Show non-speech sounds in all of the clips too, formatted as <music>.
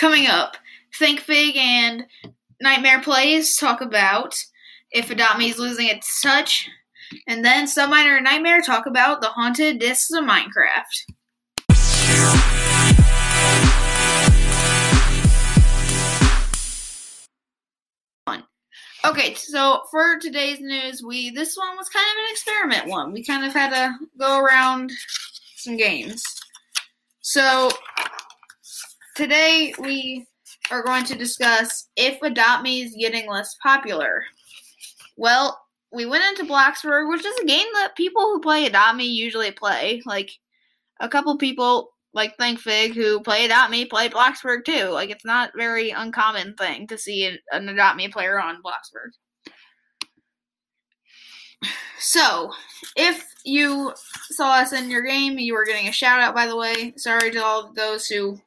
Coming up, Think Big and Nightmare Plays talk about if Adopt Me is losing its touch, and then Subminer and Nightmare talk about the haunted discs of Minecraft. Okay, so for today's news, we this one was kind of an experiment one. We kind of had to go around some games. So today we are going to discuss if Adopt Me is getting less popular. Well, we went into Bloxburg, which is a game that people who play Adopt Me usually play. Like a couple people like ThinkFig who play Adopt Me play Bloxburg too. Like it's not very uncommon thing to see an Adopt Me player on Bloxburg. So, if you saw us in your game, you were getting a shout out by the way. Sorry to all those who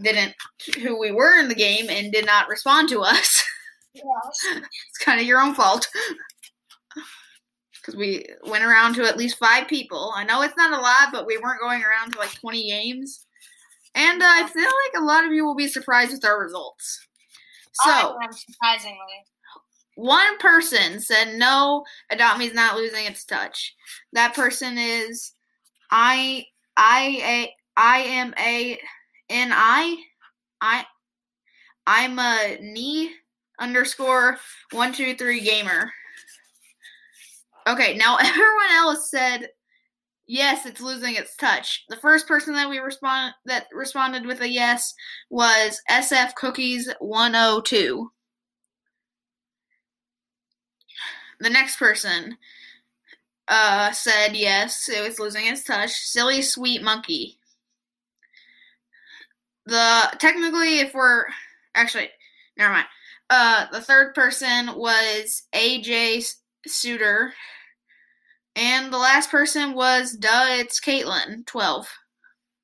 didn't who we were in the game and did not respond to us. <laughs> It's kind of your own fault. Because we went around to at least five people. I know it's not a lot, but we weren't going around to like 20 games. And uh, I feel like a lot of you will be surprised with our results. So, I surprisingly. one person said no, Adopt Me is not losing its touch. That person is I I A I am a N I I I'm a knee underscore one two three gamer. Okay, now <laughs> everyone else said yes, it's losing its touch. The first person that we respond that responded with a yes was SF Cookies 102. The next person uh, said yes, it was losing its touch. Silly Sweet Monkey. The technically, if we're actually, never mind. Uh, the third person was AJ Suter, and the last person was duh, it's Caitlin, twelve.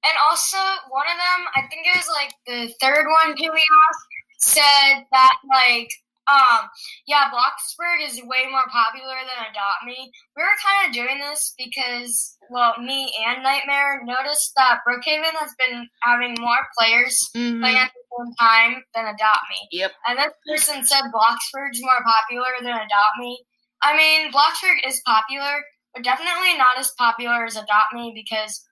And also, one of them, I think it was like the third one asked, said that like, um, yeah, Bloxburg is way more popular than Adopt Me. We were kind of doing this because, well, me and Nightmare noticed that Brookhaven has been having more players Mm-hmm. playing at the same time than Adopt Me. Yep. And this person said Bloxburg's more popular than Adopt Me. I mean, Bloxburg is popular, but definitely not as popular as Adopt Me because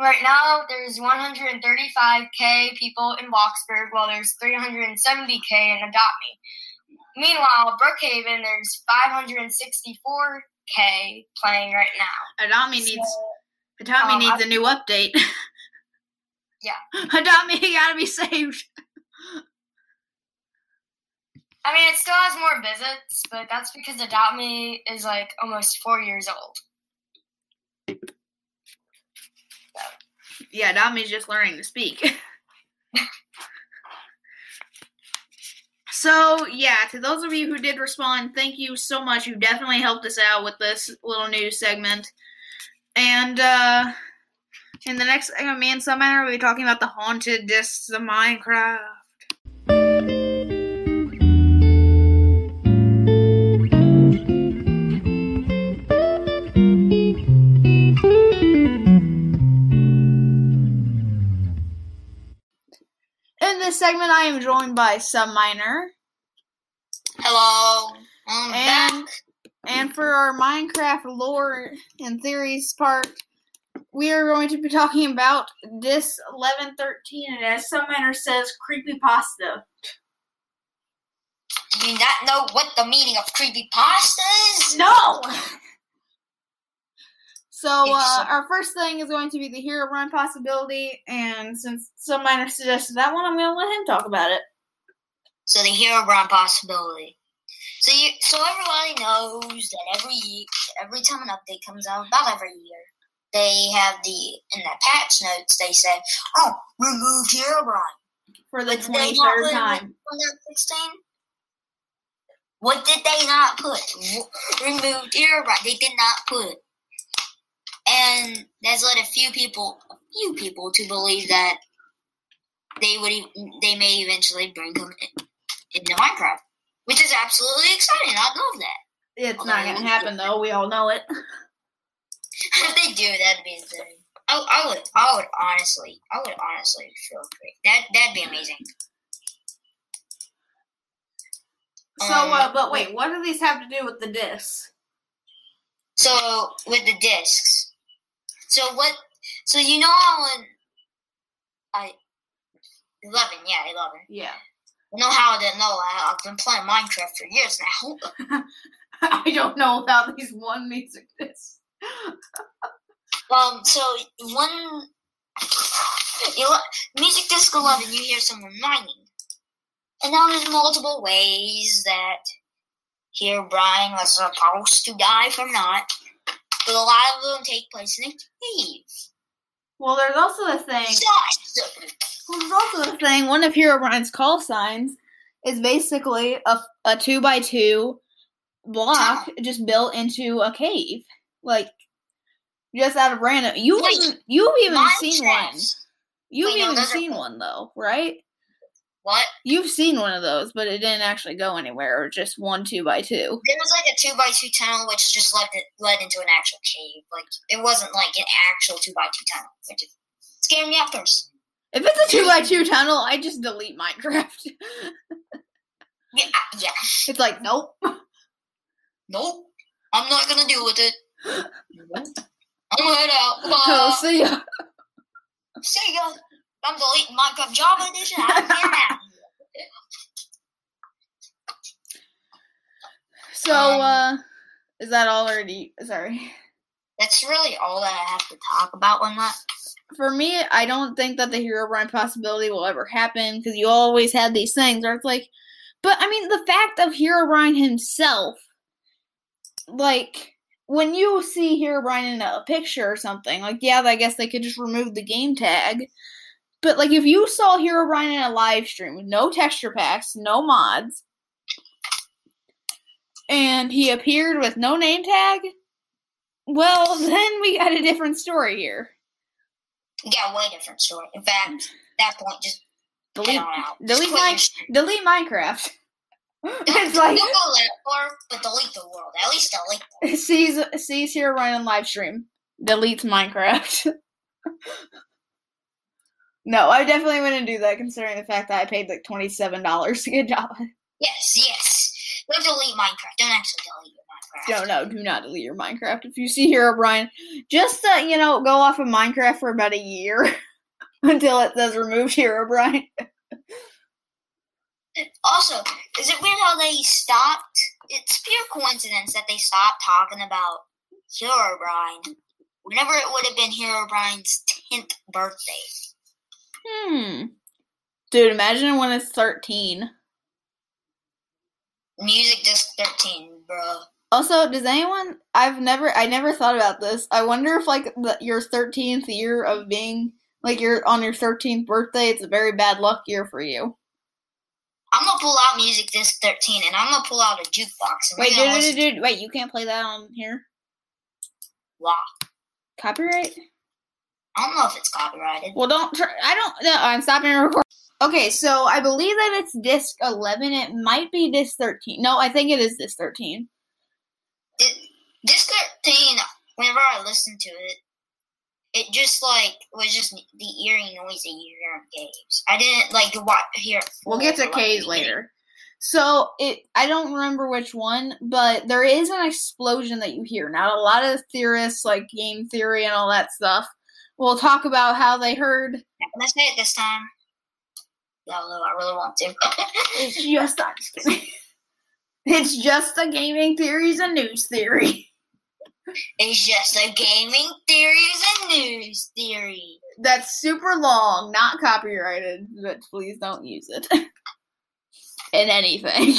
right now there's 135k people in Bloxburg, while there's 370k in Adopt Me. Meanwhile, Brookhaven, there's 564k playing right now. Needs So, Adopt Me um, needs I- a new update. <laughs> Yeah. Me gotta be saved. I mean, it still has more visits, but that's because Adopt Me is like almost four years old. Yeah, Adopt Me's just learning to speak. <laughs> So, yeah, to those of you who did respond, thank you so much. You definitely helped us out with this little news segment. And, uh, in the next segment, me and Subminer will be talking about the haunted discs of Minecraft. In this segment, I am joined by Subminer. Hello, I'm And and for our Minecraft lore and theories part, we are going to be talking about this eleven thirteen, and as Subminer says, creepypasta. Do you not know what the meaning of creepypasta is? No. So uh, our first thing is going to be the Herobrine possibility, and since Subminer suggested that one, I'm going to let him talk about it. So the Herobrine possibility. So you, so everybody knows that every ye- every time an update comes out, about every year, they have the in the patch notes they say, "Oh, remove Herobrine." For the But did they twenty third time. 16? What did they not put? Removed Herobrine. They did not put. And that's led a few people, a few people, to believe that they would, they may eventually bring them in, into Minecraft, which is absolutely exciting. I love that. It's not going to happen, though. We all know it. <laughs> if they do, that'd be insane. I, I would, I would honestly, I would honestly feel great. That that'd be amazing. So, Um, uh, but wait, what do these have to do with the discs? So with the discs, so what? So you know how when I eleven, yeah, eleven. Yeah. You know how I didn't know? I, I've been playing Minecraft for years now. <laughs> I don't know about these one music discs. Um, so one ele- music disc eleven, you hear someone mining, and now there's multiple ways that Herobrine was supposed to die from not, but a lot of them take place in a cave. Well, there's also the thing. Well, there's also the thing. One of Herobrine's call signs is basically a, a two by two block just built into a cave, like just out of random. You've Wait, even, you've even seen one. You've Wait, no, even are- seen one though, right? What? You've seen one of those, but it didn't actually go anywhere. Or just one two by two. There was like a two by two tunnel, which just led it, led into an actual cave. Like it wasn't like an actual two by two tunnel, which is scared me at first. If it's a two by two tunnel, I just delete Minecraft. Yeah, uh, yeah. it's like nope. Nope. I'm not gonna deal with it. <laughs> I'm gonna head out. Oh, Bye. see ya. See ya. I'm deleting Minecraft Java Edition. I'm here now. So, Um, uh, is that all already? Sorry. That's really all that I have to talk about on that. For me, I don't think that the Herobrine possibility will ever happen because you always had these things where it's like, but I mean, the fact of Herobrine himself, like, when you see Herobrine in a picture or something, like, yeah, I guess they could just remove the game tag. But, like, if you saw Herobrine in a live stream with no texture packs, no mods, and he appeared with no name tag, well, <laughs> then we got a different story here. Yeah, way different story. In fact, that point just Delete, delete my- delete Minecraft. <laughs> It's like don't go that far, but delete the world. At least delete them. <laughs> sees sees here right on live stream, deletes Minecraft. No, I definitely wouldn't do that, considering the fact that I paid like twenty seven dollars to get Java. Yes, yes. Don't delete Minecraft. Don't actually delete your Minecraft. No, no, do not delete your Minecraft. If you see Herobrine, just uh, you know, go off of Minecraft for about a year <laughs> until it says remove Herobrine. Also, is it weird how they stopped? It's pure coincidence that they stopped talking about Herobrine whenever it would have been Herobrine's 10th birthday. Hmm. Dude, imagine when it's thirteen. Music Disc 13, bro. Also, does anyone? I've never, I never thought about this. I wonder if like the, your thirteenth year of being like you're on your thirteenth birthday, it's a very bad luck year for you. I'm gonna pull out Music Disc 13 and I'm gonna pull out a jukebox and Wait, dude, dude, dude, wait, you can't play that on here. Why? Copyright? I don't know if it's copyrighted. Well, don't. Try, I don't. No, I'm stopping recording. Okay, so I believe that it's disc eleven. It might be disc thirteen. No, I think it is disc thirteen. It, Disc 13, whenever I listened to it, it just like was just the eerie noise that you hear in caves. I didn't like watch hear. We'll get to for, like, K's the later. So it, I don't remember which one, but there is an explosion that you hear. Now, a lot of theorists, like game theory and all that stuff, will talk about how they heard Can I say it this time? No, no, I really want to. <laughs> it's just. I'm just kidding. <laughs> It's just a gaming theories and news theory. <laughs> it's just a gaming theories and news theory. That's super long, not copyrighted, but please don't use it in anything.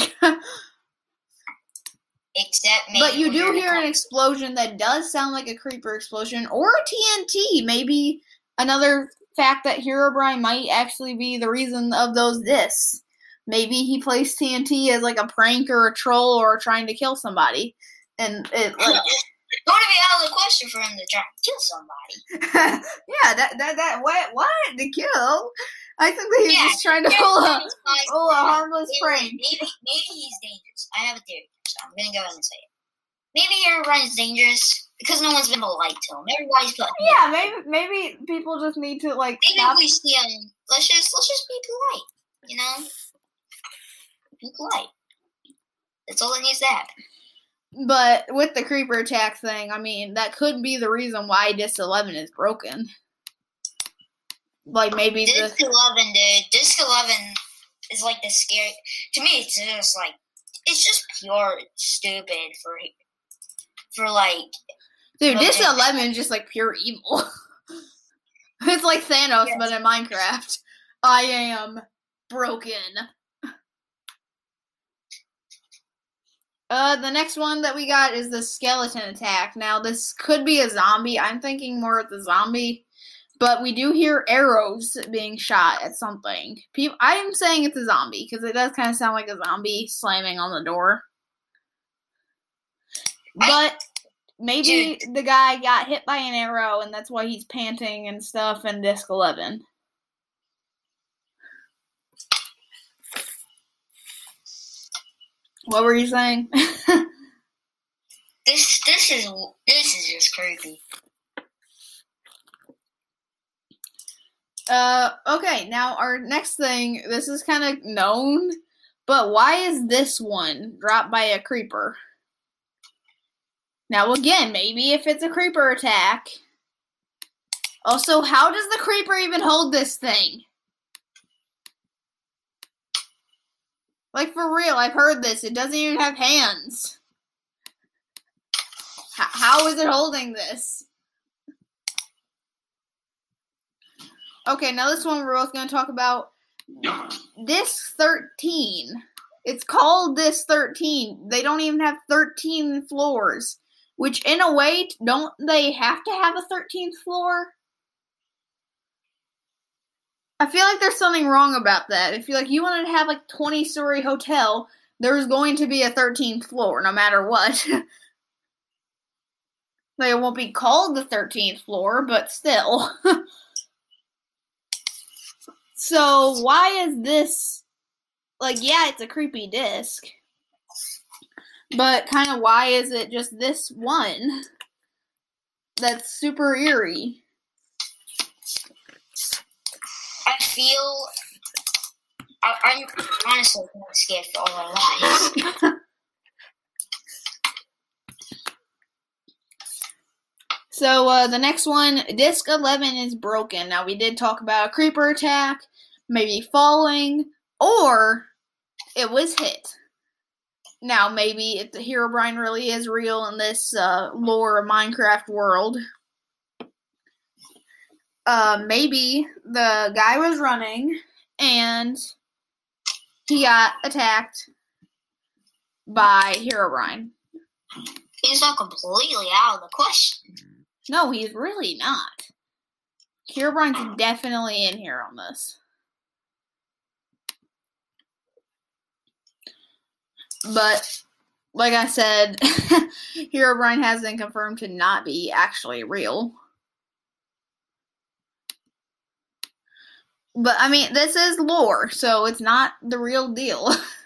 Except maybe But you do hear an explosion that does sound like a creeper explosion or a TNT. Maybe another fact that Herobrine might actually be the reason of those discs. Maybe he placed TNT as like a prank or a troll or trying to kill somebody. And it like Don't be out of the question for him to try and kill somebody. <laughs> Yeah, that that that what what to kill? I think that he's Yeah, just trying to pull a pull a harmless prank. Maybe, maybe he's dangerous. I have a theory, so I'm gonna go ahead and say it. Maybe Herobrine is dangerous because no one's been to light to him. Everybody's putting. Yeah, maybe maybe people just need to like Maybe stop. we see him, let's just let's just be polite. You know, be polite. That's all that needs to happen. But with the creeper attack thing, I mean that could be the reason why Disc Eleven is broken. Like maybe the Disc Eleven, dude. Disc Eleven is like the scary. To me, it's just like it's just pure stupid for for like dude, Disc. Eleven is just like pure evil. <laughs> it's like Thanos, Yes. but in Minecraft. I am broken. Uh, the next one that we got is the skeleton attack. Now, this could be a zombie. I'm thinking more of the zombie, but we do hear arrows being shot at something. People, I'm saying it's a zombie because it does kind of sound like a zombie slamming on the door. But maybe the guy got hit by an arrow and that's why he's panting and stuff in Disc 11. What were you saying? <laughs> this. This is this is just creepy. Uh, okay, now our next thing, this is kind of known, but why is this one dropped by a creeper? Now, again, maybe if it's a creeper attack. Also, how does the creeper even hold this thing? Like, for real, I've heard this. It doesn't even have hands. H- how is it holding this? Okay, now this one we're both going to talk about. This 13. It's called this 13. They don't even have 13 floors. Which, in a way, don't they have to have a 13th floor? I feel like there's something wrong about that. If you like, you wanted to have like 20 story hotel, there's going to be a 13th floor, no matter what. <laughs> like, it won't be called the 13th floor, but still. <laughs> So why is this like yeah, it's a creepy disc. But kind of why is it just this one that's super eerie? I feel. I, I'm honestly scared for all our lives. <laughs> So uh, the next one, disc 11 is broken. Now we did talk about a creeper attack, maybe falling, or it was hit. Now maybe if the Herobrine really is real in this uh, lore Minecraft world, uh, maybe the guy was running and he got attacked by Herobrine. He's not completely out of the question. No, he's really not. Herobrine's definitely in here on this. But, like I said, <laughs> Herobrine has been confirmed to not be actually real. But, I mean, this is lore, so it's not the real deal. <laughs>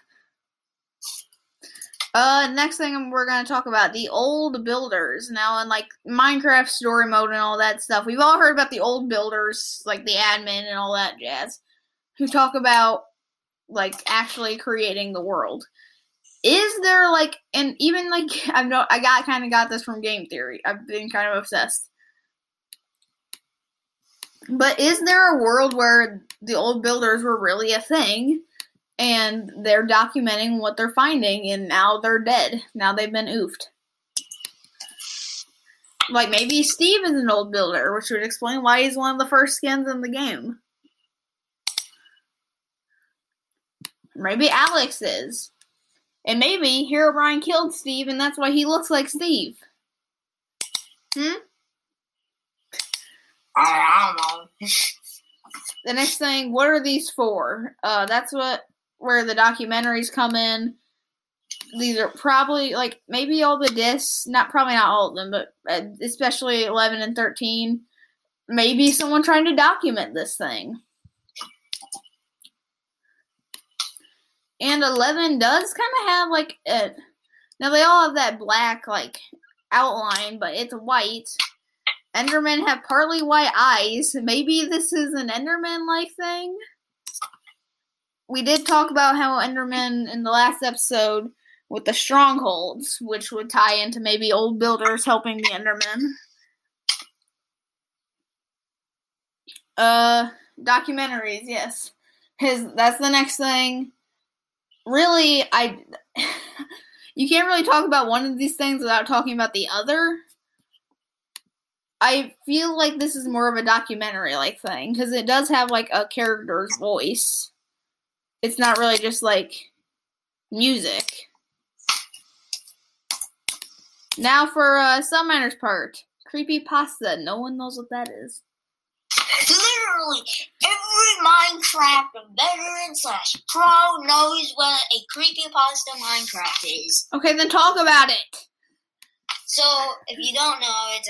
Uh, next thing we're gonna talk about the old builders. Now, in like Minecraft story mode and all that stuff, we've all heard about the old builders, like the admin and all that jazz, who talk about like actually creating the world. Is there like, and even like <laughs> I've no, I got kind of got this from game theory. I've been kind of obsessed. But is there a world where the old builders were really a thing? And they're documenting what they're finding, and now they're dead. Now they've been oofed. Like maybe Steve is an old builder, which would explain why he's one of the first skins in the game. Maybe Alex is. And maybe Herobrine killed Steve, and that's why he looks like Steve. Hmm? I, I don't know. <laughs> the next thing, what are these for? Uh, that's what where the documentaries come in. These are probably like maybe all the discs, not probably not all of them, but uh, especially eleven and thirteen. Maybe someone trying to document this thing. And eleven does kind of have like a. Now they all have that black like outline, but it's white. Endermen have partly white eyes. Maybe this is an Enderman like thing. We did talk about how Endermen in the last episode with the strongholds, which would tie into maybe old builders helping the Endermen. Uh, documentaries, yes. His that's the next thing. Really, I <laughs> you can't really talk about one of these things without talking about the other. I feel like this is more of a documentary like thing because it does have like a character's voice. It's not really just like music. Now for uh, Subminer's part. Creepypasta. No one knows what that is. Literally, every Minecraft veteran slash pro knows what a creepypasta Minecraft is. Okay, then talk about it. So, if you don't know, it's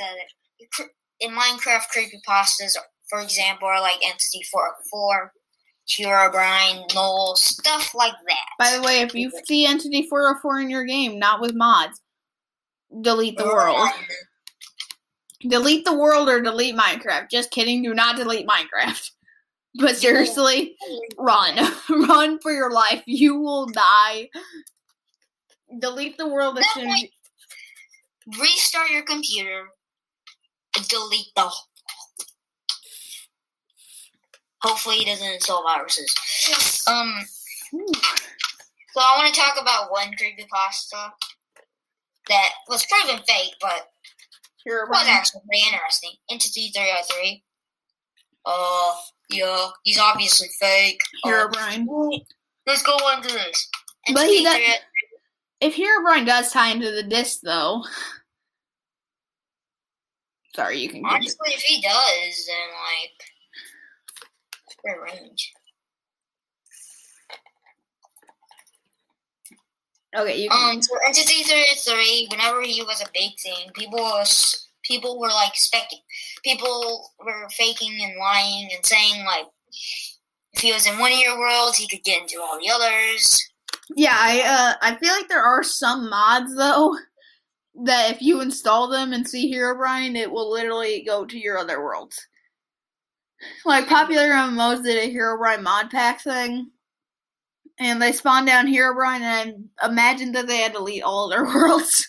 a in Minecraft creepypastas, for example, are like Entity 404, Herobrine, Null, stuff like that. By the way, if you see Entity 404 in your game, not with mods, delete the world. <laughs> Delete the world or delete Minecraft. Just kidding, do not delete Minecraft. <laughs> But seriously, run. <laughs> run for your life. You will die. Delete the world as soon as Restart your computer. Delete the. Hopefully, he doesn't install viruses. Um. So I want to talk about one creepypasta that was proven fake, but Here, was actually pretty interesting. Entity 303. Uh, yeah, he's obviously fake. Hero Uh, Brian. let's go into this. But he Entity does- 303 If Herobrine does tie into the disc, though. Sorry, you can Honestly, if he does, then like, it's range. Okay, you can. Um, so Entity 33, whenever he was a big thing, people was people were like expecting, people were faking and lying and saying like, if he was in one of your worlds, he could get into all the others. Yeah, I uh, I feel like there are some mods though that if you install them and see Herobrine, it will literally go to your other worlds. Like PopularMMOs did a Herobrine mod pack thing, and they spawned down Herobrine, and I imagined that they had to delete all their <laughs> worlds.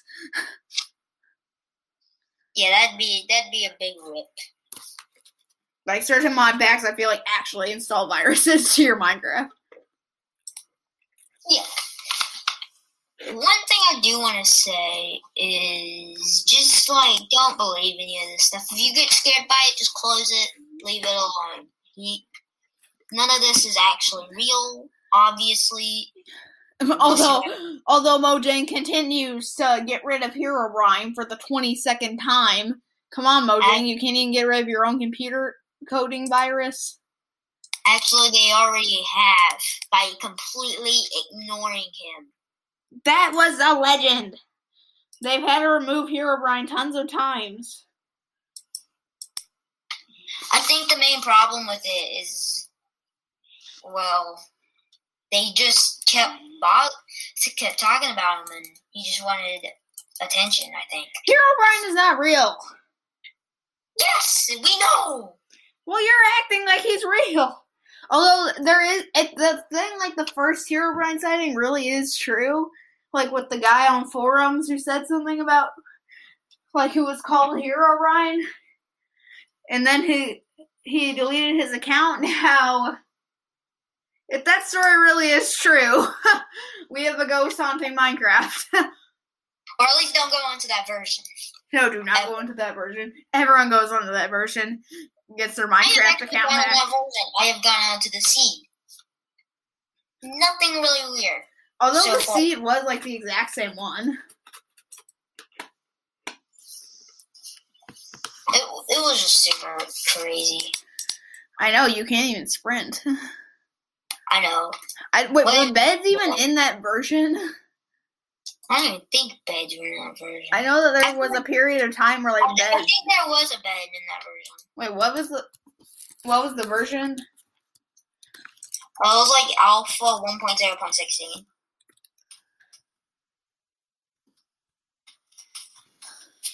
Yeah, that'd be that'd be a big rip. like certain mod packs, I feel like actually install viruses <laughs> to your Minecraft. Yeah. One thing I do want to say is just like don't believe any of this stuff. If you get scared by it, just close it, leave it alone. He, none of this is actually real. Obviously, <laughs> although although Mojang continues to get rid of Herobrine for the twenty second time. Come on, Mojang, you can't even get rid of your own computer coding virus. actually, they already have by completely ignoring him. That was a legend. They've had to remove Herobrine tons of times. I think the main problem with it is, well, they just kept bo- kept talking about him, and he just wanted attention. I think. Herobrine is not real. Yes, we know. Well, you're acting like he's real. Although there is it, the thing, like the first Herobrine sighting really is true. Like with the guy on forums who said something about, like who was called Herobrine, and then he he deleted his account. <laughs> Now, if that story really is true, <laughs> we have a ghost haunting Minecraft. <laughs> Or at least don't go onto that version. no, do not go into that version. Everyone goes onto that version, gets their Minecraft account hacked. I have gone onto the sea. Nothing really weird. Although So the far. seed was like the exact same one. It, was just super crazy. I know you can't even sprint. <laughs> I know. I wait, Well, were beds even in that version? <laughs> I don't even think beds were in that version. I know that there was a period of time where like think- I beds. think there was a bed in that version. Wait, what was the what was the version? Oh, it was like Alpha 1.0.16.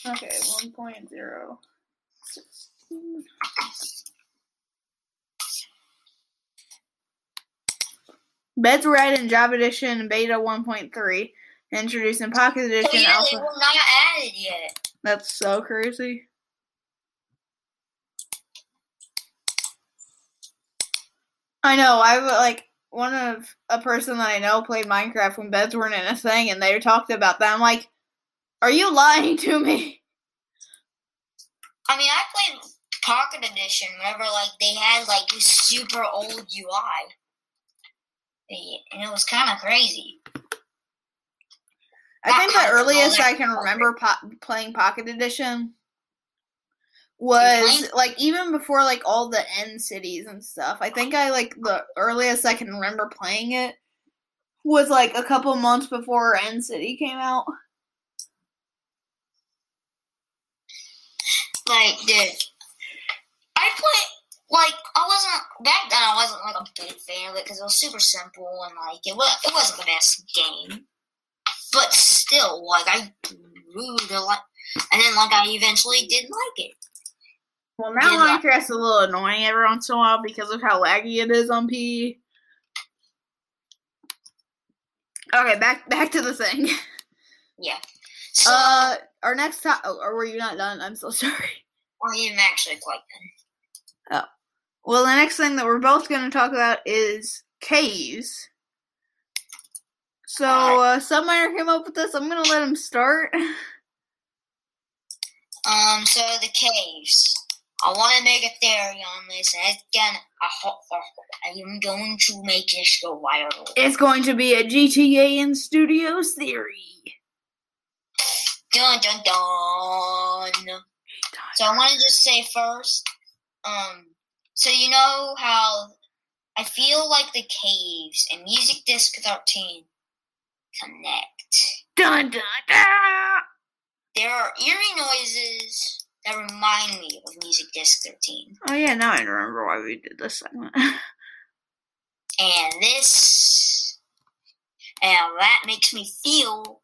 Okay, 1.0. Beds Red and Java Edition Beta 1.3. Introducing Pocket Edition Oh, yeah, Alpha. they were not added yet. That's so crazy. I know. I like one of a person that I know played Minecraft when beds weren't in a thing, and they talked about that. I'm like, are you lying to me? I mean, I played Pocket Edition whenever like they had like this super old UI, and it was kind of crazy. I think the earliest I can remember po- playing Pocket Edition was like even before like all the end cities and stuff. I think I like the earliest I can remember playing it was like a couple months before End City came out. Like, dude, I played like I wasn't back then. I wasn't like a big fan of it because it was super simple and like it was it wasn't the best game, but still, like I grew to like, and then like I eventually did like it. Well, now Yeah. Minecraft's a little annoying every once in a while because of how laggy it is on PE. Okay, back back to the thing. <laughs> Yeah. So Uh, our next time, oh, or were you not done? I'm so <laughs> sorry. I am actually quite done. Oh. Well, the next thing that we're both going to talk about is caves. So, uh, Subminer came up with this. I'm going to let him start. <laughs> Um, so the caves. I want to make a theory on this. And again, I, I am going to make this go viral. It's going to be a GTA in Studios theory. Dun dun dun. So I want to just say first, um, so you know how I feel like the caves and Music Disc 13 connect. Dun dun dun! There are eerie noises that remind me of Music Disc 13. Oh, yeah, now I remember why we did this segment. <laughs> And this, and that makes me feel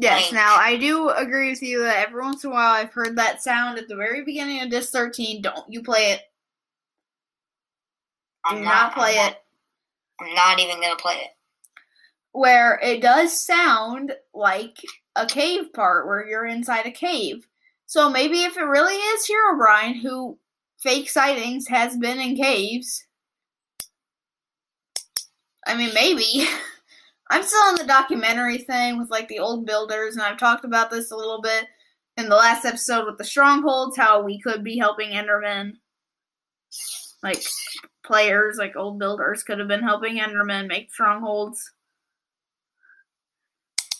yes, Like- now I do agree with you that every once in a while I've heard that sound at the very beginning of Disc 13. Don't you play it. Do I'm not play I'm it. Not, I'm not even gonna play it. where it does sound like a cave part where you're inside a cave. So maybe if it really is Herobrine who fake sightings has been in caves. I mean maybe. <laughs> I'm still in the documentary thing with like the old builders and I've talked about this a little bit in the last episode with the strongholds, how we could be helping Enderman. Like players, like old builders could have been helping Enderman make strongholds.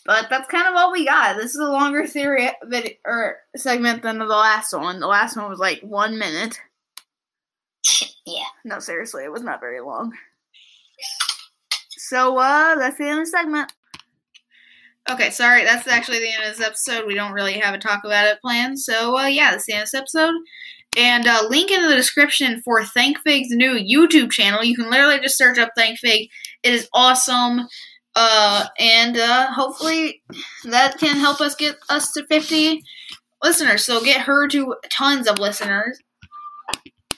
But that's kind of all we got. This is a longer theory video or segment than the last one. The last one was like one minute. <laughs> yeah. No, seriously, it was not very long. So, uh, that's the end of the segment. Okay, sorry, that's actually the end of this episode. We don't really have a talk about it planned. So, uh, yeah, that's the end of this episode. And uh, link in the description for ThankFig's new YouTube channel. You can literally just search up ThankFig. It is awesome. Uh, and uh, hopefully that can help us get us to 50 listeners. So get her to tons of listeners.